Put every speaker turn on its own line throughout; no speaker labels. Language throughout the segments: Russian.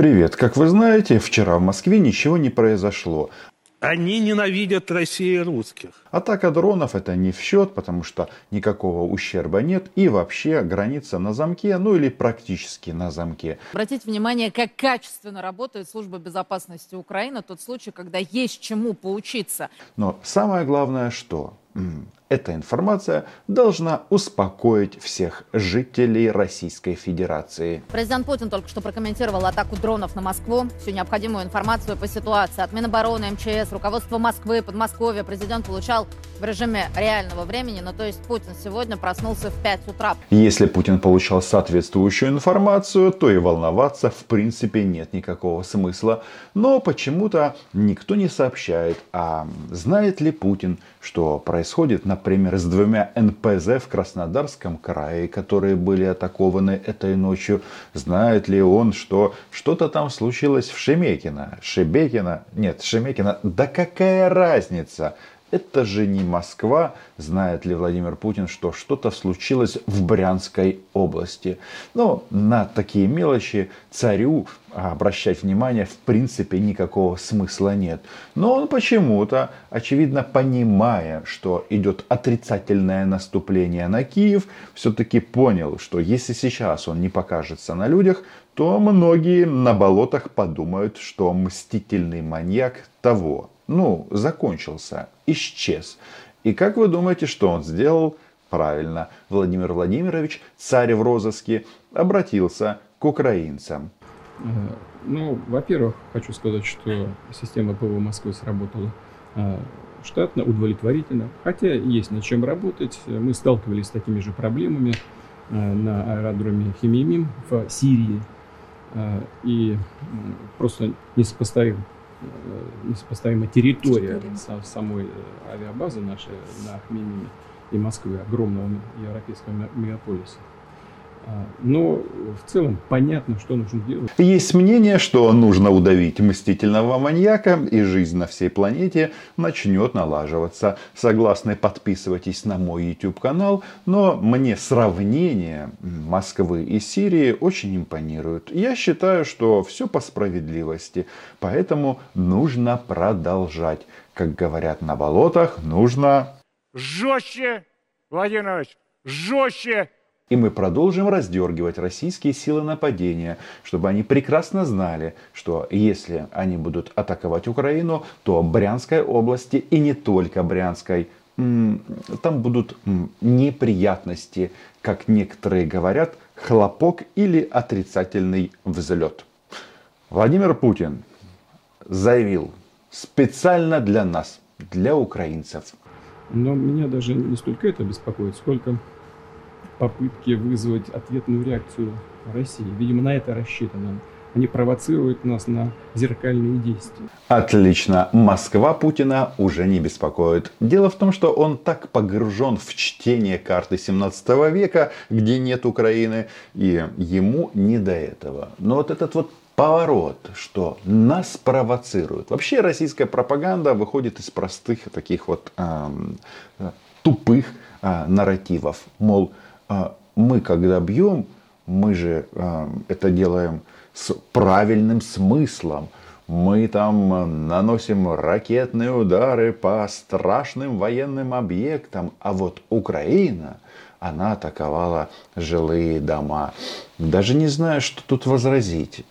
Привет. Как вы знаете, вчера в Москве ничего не произошло.
Они ненавидят Россию и русских.
Атака дронов это не в счет, потому что никакого ущерба нет. И вообще граница на замке, ну или практически на замке.
Обратите внимание, как качественно работает служба безопасности Украины. Тот случай, когда есть чему поучиться.
Но самое главное, что эта информация должна успокоить всех жителей Российской Федерации.
Президент Путин только что прокомментировал атаку дронов на Москву. Всю необходимую информацию по ситуации от Минобороны, МЧС, руководства Москвы, Подмосковья президент получал в режиме реального времени. Ну, то есть Путин сегодня проснулся в 5 утра.
Если Путин получал соответствующую информацию, то и волноваться в принципе нет никакого смысла. Но почему-то никто не сообщает, а знает ли Путин, что происходит на например, с двумя НПЗ в Краснодарском крае, которые были атакованы этой ночью. Знает ли он, что что-то там случилось в Шемекино? Шебекино? Нет, Шемекино. Да какая разница? Это же не Москва. Знает ли Владимир Путин, что что-то случилось в Брянской области? Но на такие мелочи царю обращать внимание в принципе никакого смысла нет. Но он почему-то, очевидно понимая, что идет отрицательное наступление на Киев, все-таки понял, что если сейчас он не покажется на людях, то многие на болотах подумают, что мстительный маньяк того ну, закончился, исчез. И как вы думаете, что он сделал? Правильно, Владимир Владимирович, царь в розыске, обратился к украинцам.
Э, ну, во-первых, хочу сказать, что система ПВО Москвы сработала э, штатно, удовлетворительно. Хотя есть над чем работать. Мы сталкивались с такими же проблемами э, на аэродроме Химимим в Сирии. И просто несопоставим Э, несопоставимая территория самой э, авиабазы нашей на Хмельнине и Москвы, огромного европейского мегаполиса. А, но в целом понятно, что нужно делать.
Есть мнение, что нужно удавить мстительного маньяка, и жизнь на всей планете начнет налаживаться. Согласны, подписывайтесь на мой YouTube канал, но мне сравнение Москвы и Сирии очень импонирует. Я считаю, что все по справедливости, поэтому нужно продолжать. Как говорят на болотах, нужно...
Жестче, Владимир Иванович, жестче
и мы продолжим раздергивать российские силы нападения, чтобы они прекрасно знали, что если они будут атаковать Украину, то Брянской области и не только Брянской, там будут неприятности, как некоторые говорят, хлопок или отрицательный взлет. Владимир Путин заявил специально для нас, для украинцев.
Но меня даже не столько это беспокоит, сколько попытки вызвать ответную реакцию России. Видимо, на это рассчитано. Они провоцируют нас на зеркальные действия.
Отлично. Москва Путина уже не беспокоит. Дело в том, что он так погружен в чтение карты 17 века, где нет Украины, и ему не до этого. Но вот этот вот поворот, что нас провоцируют. Вообще российская пропаганда выходит из простых таких вот эм, тупых э, нарративов. Мол, мы когда бьем, мы же а, это делаем с правильным смыслом. Мы там наносим ракетные удары по страшным военным объектам. А вот Украина, она атаковала жилые дома. Даже не знаю, что тут возразить.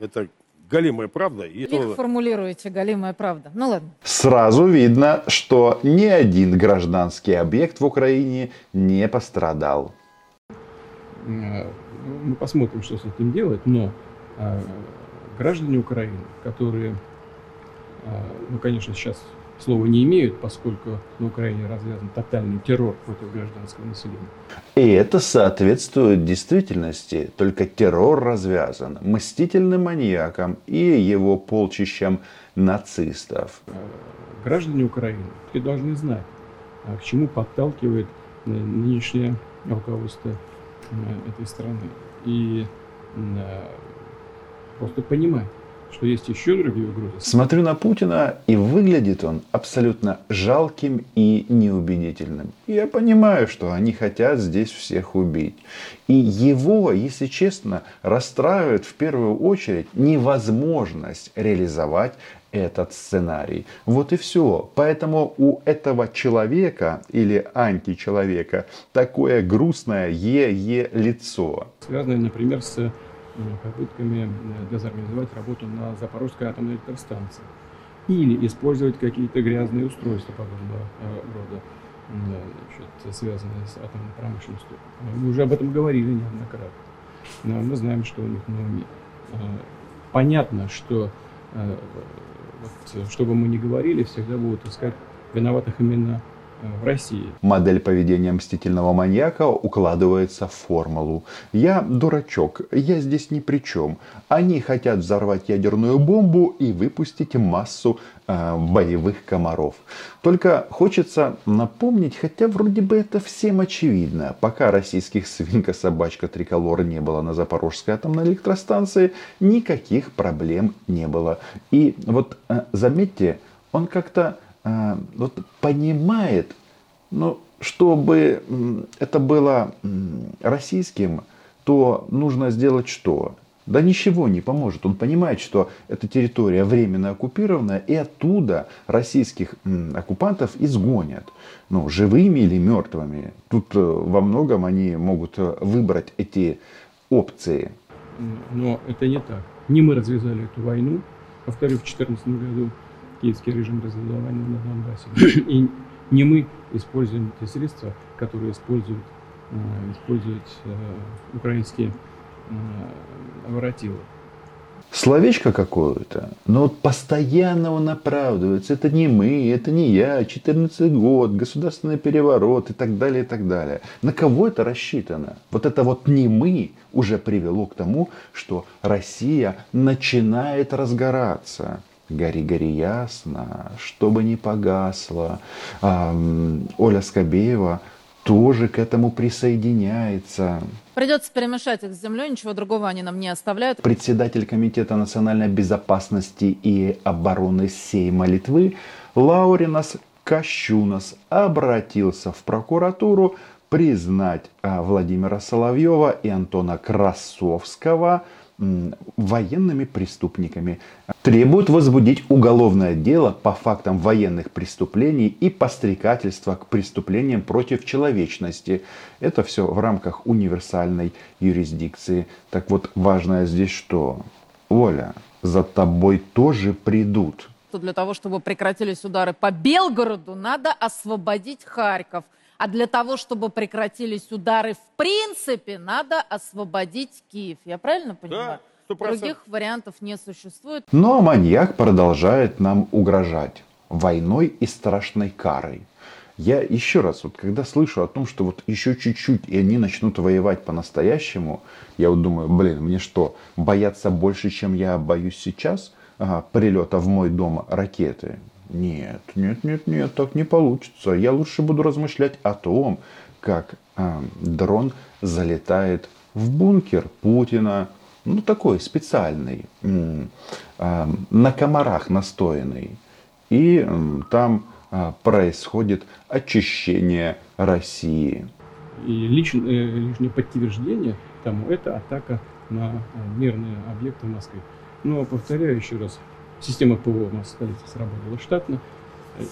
Это галимая правда.
И... Как формулируете галимая правда? Ну ладно.
Сразу видно, что ни один гражданский объект в Украине не пострадал.
Э, мы посмотрим, что с этим делать, но э, граждане Украины, которые, э, ну, конечно, сейчас слова не имеют, поскольку на Украине развязан тотальный террор против гражданского населения.
И это соответствует действительности. Только террор развязан мстительным маньяком и его полчищем нацистов. Э,
граждане Украины все должны знать, а к чему подталкивает э, нынешнее руководство э, этой страны. И просто понимать, что есть еще другие угрозы.
Смотрю на Путина, и выглядит он абсолютно жалким и неубедительным. Я понимаю, что они хотят здесь всех убить. И его, если честно, расстраивает в первую очередь невозможность реализовать этот сценарий. Вот и все. Поэтому у этого человека или античеловека такое грустное е-е лицо.
Связанное, например, с попытками дезорганизовать работу на Запорожской атомной электростанции. Или использовать какие-то грязные устройства подобного э, рода, значит, связанные с атомной промышленностью. Мы уже об этом говорили неоднократно. Но мы знаем, что у них на уме. Э, понятно, что э, вот, что бы мы ни говорили, всегда будут искать виноватых именно в России.
Модель поведения мстительного маньяка укладывается в формулу. Я дурачок, я здесь ни при чем. Они хотят взорвать ядерную бомбу и выпустить массу э, боевых комаров. Только хочется напомнить, хотя вроде бы это всем очевидно, пока российских свинка-собачка триколор не было на Запорожской атомной электростанции, никаких проблем не было. И вот э, заметьте, он как-то вот понимает, ну, чтобы это было российским, то нужно сделать что? Да ничего не поможет. Он понимает, что эта территория временно оккупирована, и оттуда российских оккупантов изгонят. Ну, живыми или мертвыми. Тут э, во многом они могут э, выбрать эти опции.
Но это не так. Не мы развязали эту войну, повторю, в 2014 году киевский режим войну на Донбассе. И не мы используем те средства, которые используют, э, используют э, украинские э, воротилы.
Словечко какое-то, но вот постоянно он оправдывается. Это не мы, это не я, 14 год, государственный переворот и так далее, и так далее. На кого это рассчитано? Вот это вот не мы уже привело к тому, что Россия начинает разгораться гори, гори ясно, чтобы не погасло. А, Оля Скобеева тоже к этому присоединяется.
Придется перемешать их с землей, ничего другого они нам не оставляют.
Председатель Комитета национальной безопасности и обороны Сейма Литвы Лауринас Кощунас обратился в прокуратуру признать а, Владимира Соловьева и Антона Красовского – военными преступниками. Требуют возбудить уголовное дело по фактам военных преступлений и пострекательства к преступлениям против человечности. Это все в рамках универсальной юрисдикции. Так вот, важное здесь что? Оля, за тобой тоже придут.
Для того, чтобы прекратились удары по Белгороду, надо освободить Харьков – а для того, чтобы прекратились удары в принципе, надо освободить Киев. Я правильно понимаю? Да, 100%. Других вариантов не существует.
Но маньяк продолжает нам угрожать войной и страшной карой. Я еще раз, вот когда слышу о том, что вот еще чуть-чуть, и они начнут воевать по-настоящему, я вот думаю, блин, мне что, бояться больше, чем я боюсь сейчас? Ага, прилета в мой дом ракеты. Нет, нет, нет, нет, так не получится. Я лучше буду размышлять о том, как э, дрон залетает в бункер Путина, ну такой специальный, э, на комарах настоянный. И э, там э, происходит очищение России.
И личное, э, лишнее подтверждение тому это атака на мирные объекты в Москве. Но повторяю еще раз, Система ПВО у нас столице сработала штатно.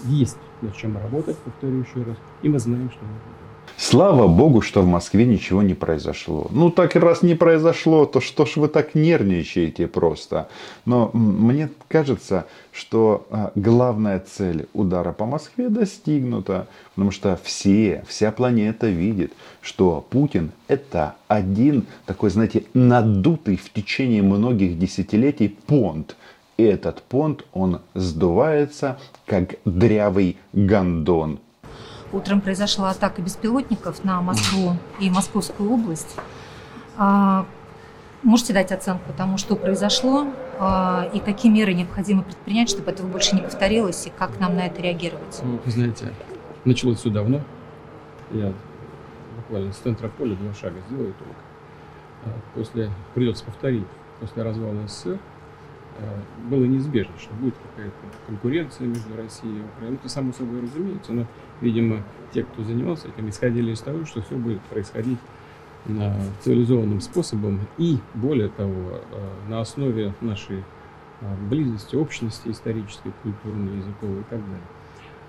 Есть над чем работать, повторю еще раз. И мы знаем, что нужно
Слава богу, что в Москве ничего не произошло. Ну, так раз не произошло, то что ж вы так нервничаете просто? Но мне кажется, что а, главная цель удара по Москве достигнута. Потому что все, вся планета видит, что Путин это один такой, знаете, надутый в течение многих десятилетий понт и этот понт, он сдувается, как дрявый гондон.
Утром произошла атака беспилотников на Москву и Московскую область. А, можете дать оценку тому, что произошло, а, и какие меры необходимо предпринять, чтобы этого больше не повторилось, и как нам на это реагировать?
Ну, вы знаете, началось все давно. Я буквально с центра поля два шага сделаю только. А, после, придется повторить, после развала СССР было неизбежно, что будет какая-то конкуренция между Россией и Украиной. Это само собой разумеется, но, видимо, те, кто занимался этим, исходили из того, что все будет происходить цивилизованным способом и, более того, на основе нашей близости, общности исторической, культурной, языковой и так далее.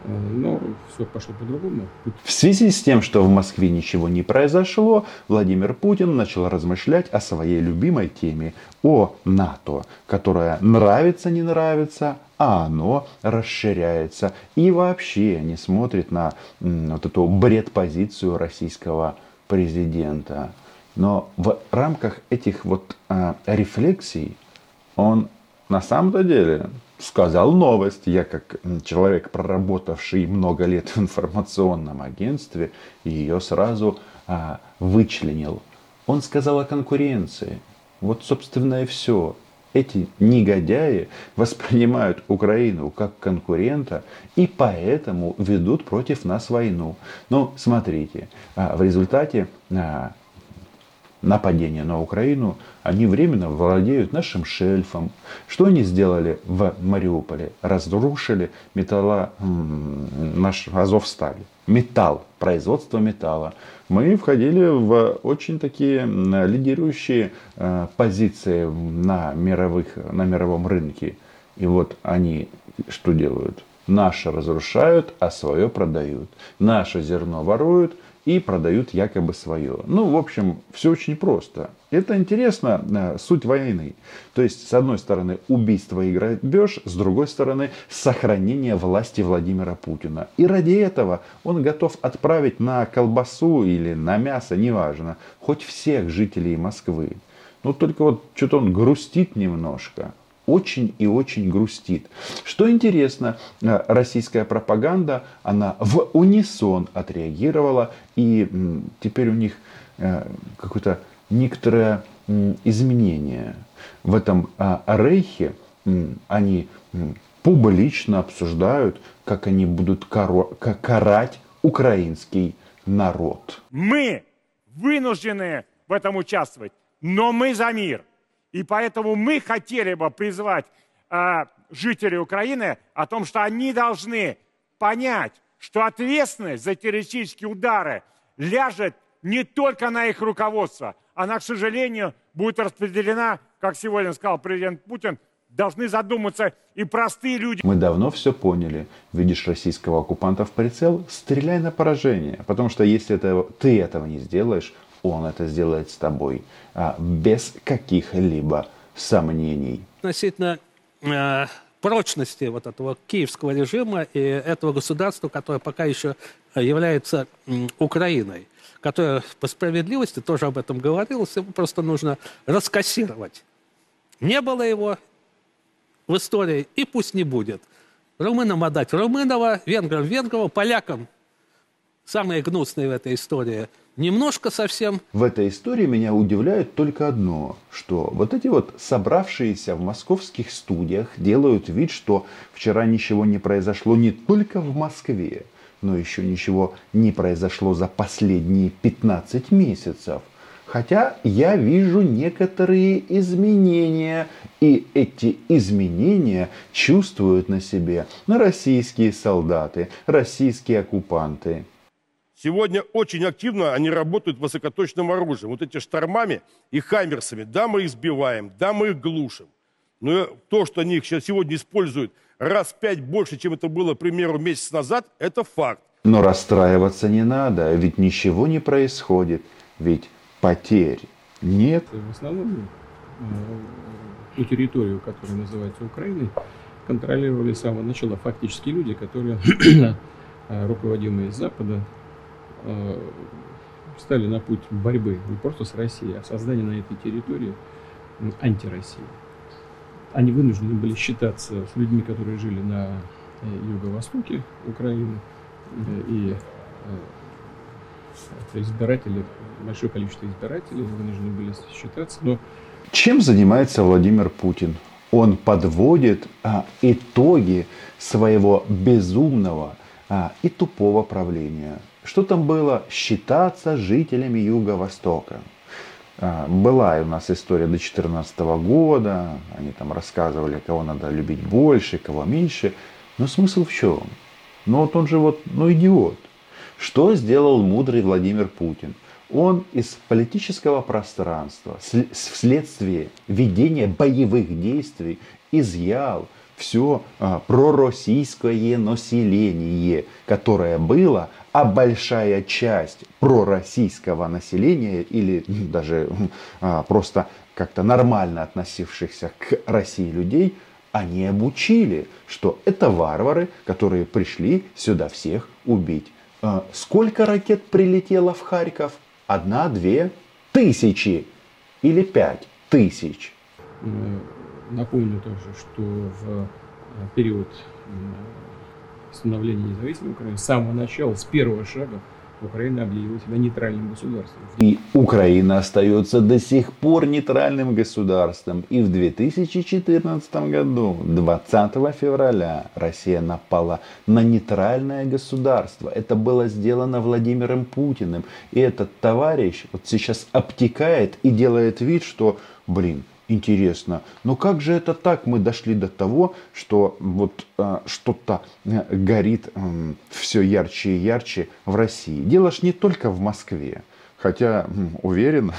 Но все пошло по-другому.
В связи с тем, что в Москве ничего не произошло, Владимир Путин начал размышлять о своей любимой теме, о НАТО, которая нравится, не нравится, а оно расширяется и вообще не смотрит на вот эту бред-позицию российского президента. Но в рамках этих вот а, рефлексий он на самом-то деле сказал новость. Я как человек, проработавший много лет в информационном агентстве, ее сразу а, вычленил. Он сказал о конкуренции. Вот, собственно, и все. Эти негодяи воспринимают Украину как конкурента и поэтому ведут против нас войну. Но смотрите, а, в результате а, нападения на Украину, они временно владеют нашим шельфом. Что они сделали в Мариуполе? Разрушили металла, наш Азовсталь. Металл, производство металла. Мы входили в очень такие лидирующие э, позиции на, мировых, на мировом рынке. И вот они что делают? Наше разрушают, а свое продают. Наше зерно воруют – и продают якобы свое. Ну, в общем, все очень просто. Это интересно, э, суть войны. То есть, с одной стороны, убийство и грабеж, с другой стороны, сохранение власти Владимира Путина. И ради этого он готов отправить на колбасу или на мясо, неважно, хоть всех жителей Москвы. Ну, только вот что-то он грустит немножко очень и очень грустит. Что интересно, э, российская пропаганда, она в унисон отреагировала, и теперь у них э, какое-то некоторое изменение. В этом а, рейхе они публично обсуждают, как они будут карать украинский народ.
Мы вынуждены в этом участвовать, но мы за мир. И поэтому мы хотели бы призвать э, жителей Украины о том, что они должны понять, что ответственность за террористические удары ляжет не только на их руководство, она, к сожалению, будет распределена, как сегодня сказал президент Путин, должны задуматься и простые люди.
Мы давно все поняли. Видишь российского оккупанта в прицел, стреляй на поражение. Потому что если это, ты этого не сделаешь, он это сделает с тобой а, без каких-либо сомнений.
Относительно э, прочности вот этого киевского режима и этого государства, которое пока еще является э, Украиной, которое по справедливости тоже об этом говорилось, его просто нужно раскассировать. Не было его в истории, и пусть не будет. Румынам отдать Румынова, венграм Венгрова, полякам самые гнусные в этой истории – Немножко совсем.
В этой истории меня удивляет только одно, что вот эти вот собравшиеся в московских студиях делают вид, что вчера ничего не произошло не только в Москве, но еще ничего не произошло за последние 15 месяцев. Хотя я вижу некоторые изменения, и эти изменения чувствуют на себе российские солдаты, российские оккупанты.
Сегодня очень активно они работают высокоточным оружием. Вот эти штормами и хаммерсами. Да, мы их сбиваем, да, мы их глушим. Но то, что они их сейчас сегодня используют раз в пять больше, чем это было, к примеру, месяц назад, это факт.
Но расстраиваться не надо, ведь ничего не происходит, ведь потерь нет.
В основном э, ту территорию, которая называется Украиной, контролировали с самого начала фактически люди, которые э, руководимые с Запада стали на путь борьбы не просто с Россией, а создания на этой территории антироссии. Они вынуждены были считаться с людьми, которые жили на э, юго-востоке Украины, э, и избиратели, большое количество избирателей вынуждены были считаться. Но...
Чем занимается Владимир Путин? Он подводит а, итоги своего безумного а, и тупого правления. Что там было? Считаться жителями Юго-Востока. а, была у нас история до 2014 года, они там рассказывали, кого надо любить больше, кого меньше. Но смысл в чем? Ну вот он же вот, ну идиот. Что сделал мудрый Владимир Путин? Он из политического пространства вследствие ведения боевых действий изъял все а, пророссийское население, которое было, а большая часть пророссийского населения или даже а, просто как-то нормально относившихся к России людей, они обучили, что это варвары, которые пришли сюда всех убить. А, сколько ракет прилетело в Харьков? Одна, две, тысячи или пять тысяч.
Напомню тоже, что в э, период становления независимой Украины, с самого начала, с первого шага, Украина объявила себя нейтральным государством.
И Украина остается до сих пор нейтральным государством. И в 2014 году, 20 февраля, Россия напала на нейтральное государство. Это было сделано Владимиром Путиным. И этот товарищ вот сейчас обтекает и делает вид, что, блин, интересно, но как же это так мы дошли до того, что вот а, что-то э, горит э, все ярче и ярче в России? Дело ж не только в Москве, хотя уверен,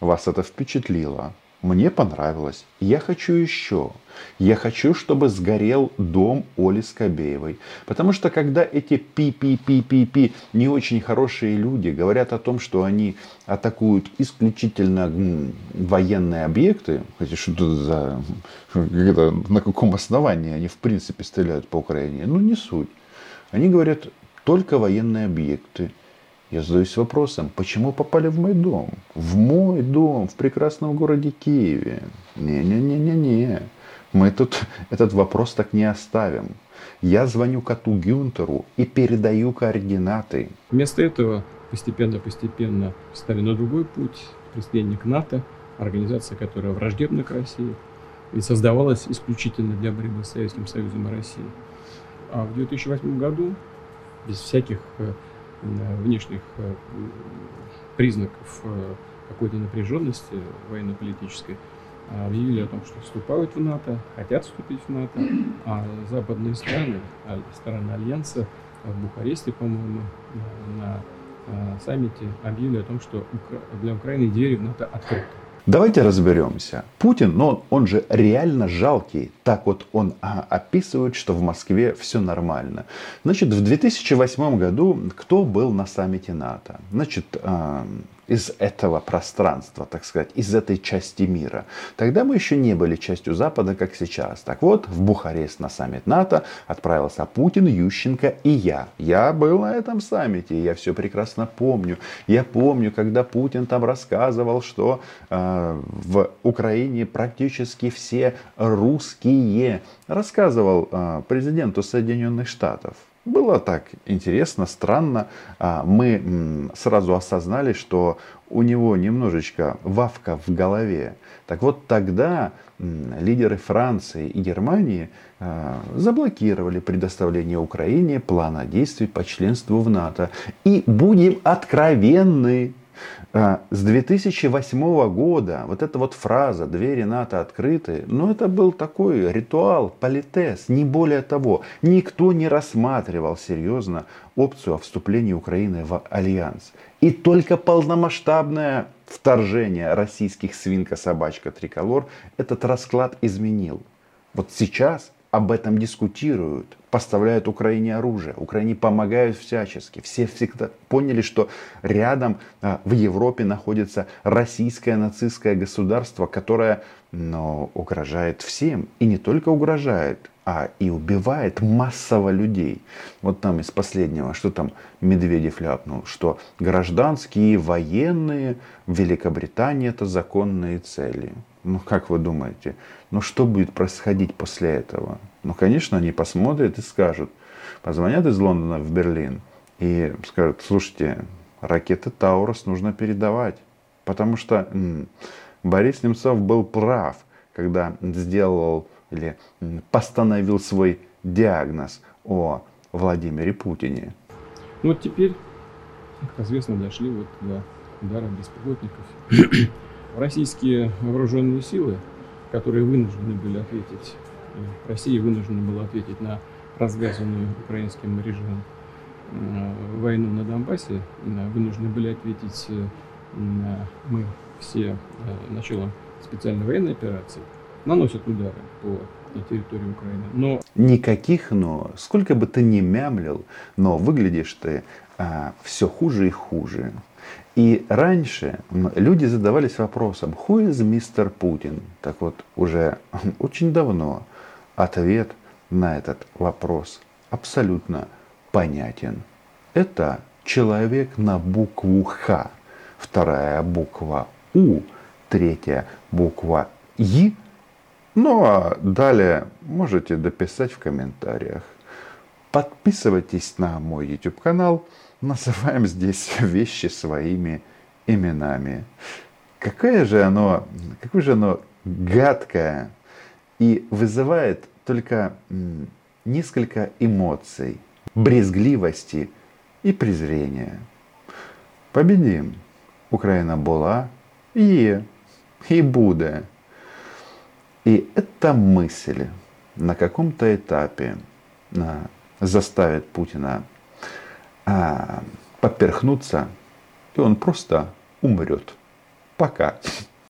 вас это впечатлило. Мне понравилось. Я хочу еще. Я хочу, чтобы сгорел дом Оли Скобеевой. Потому что когда эти пи-пи-пи-пи-пи не очень хорошие люди говорят о том, что они атакуют исключительно военные объекты, хотя что это за... Это, на каком основании они в принципе стреляют по Украине, ну не суть. Они говорят только военные объекты. Я задаюсь вопросом, почему попали в мой дом? В мой дом, в прекрасном городе Киеве. Не-не-не-не-не. Мы тут этот вопрос так не оставим. Я звоню коту Гюнтеру и передаю координаты.
Вместо этого постепенно-постепенно стали на другой путь. Присоединение НАТО, организация, которая враждебна к России и создавалась исключительно для борьбы с Советским Союзом и Россией. А в 2008 году, без всяких Э, внешних э, признаков э, какой-то напряженности военно-политической, объявили о том, что вступают в НАТО, хотят вступить в НАТО, а западные страны, а, страны Альянса в Бухаресте, по-моему, на саммите объявили о том, что для Украины двери в НАТО открыты.
Давайте разберемся. Путин, но ну, он же реально жалкий. Так вот он а, описывает, что в Москве все нормально. Значит, в 2008 году кто был на саммите НАТО? Значит, из этого пространства, так сказать, из этой части мира. Тогда мы еще не были частью Запада, как сейчас. Так вот, в Бухарест на саммит НАТО отправился Путин, Ющенко и я. Я был на этом саммите, я все прекрасно помню. Я помню, когда Путин там рассказывал, что э, в Украине практически все русские. Рассказывал э, президенту Соединенных Штатов. Было так интересно, странно. А, мы сразу осознали, что у него немножечко вавка в голове. Так вот тогда лидеры Франции и Германии а, заблокировали предоставление Украине плана действий по членству в НАТО. И будем откровенны, с 2008 года вот эта вот фраза «двери НАТО открыты», ну это был такой ритуал, политес, не более того. Никто не рассматривал серьезно опцию о вступлении Украины в альянс. И только полномасштабное вторжение российских свинка-собачка триколор этот расклад изменил. Вот сейчас об этом дискутируют, поставляют Украине оружие, Украине помогают всячески. Все всегда поняли, что рядом а, в Европе находится российское нацистское государство, которое но, угрожает всем. И не только угрожает, а и убивает массово людей. Вот там из последнего, что там Медведев ляпнул, что гражданские, военные в Великобритании это законные цели. Ну, как вы думаете, ну что будет происходить после этого? Ну, конечно, они посмотрят и скажут, позвонят из Лондона в Берлин и скажут, слушайте, ракеты Таурус нужно передавать. Потому что м, Борис Немцов был прав, когда сделал или постановил свой диагноз о Владимире Путине.
Ну вот теперь, как известно, дошли вот до ударов беспилотников. Российские вооруженные силы, которые вынуждены были ответить, Россия вынуждена была ответить на развязанную украинским режимом э, войну на Донбассе, вынуждены были ответить мы все началом специальной военной операции, наносят удары по на территории Украины.
Но... Никаких но. Сколько бы ты ни мямлил, но выглядишь ты а, все хуже и хуже. И раньше люди задавались вопросом, who is мистер Путин? Так вот, уже очень давно ответ на этот вопрос абсолютно понятен. Это человек на букву Х, вторая буква У, третья буква И, ну а далее можете дописать в комментариях. Подписывайтесь на мой YouTube канал. Называем здесь вещи своими именами. Какое же оно, какое же оно гадкое и вызывает только несколько эмоций, брезгливости и презрения. Победим. Украина была, и и буде. И эта мысль на каком-то этапе а, заставит Путина а, поперхнуться, и он просто умрет. Пока.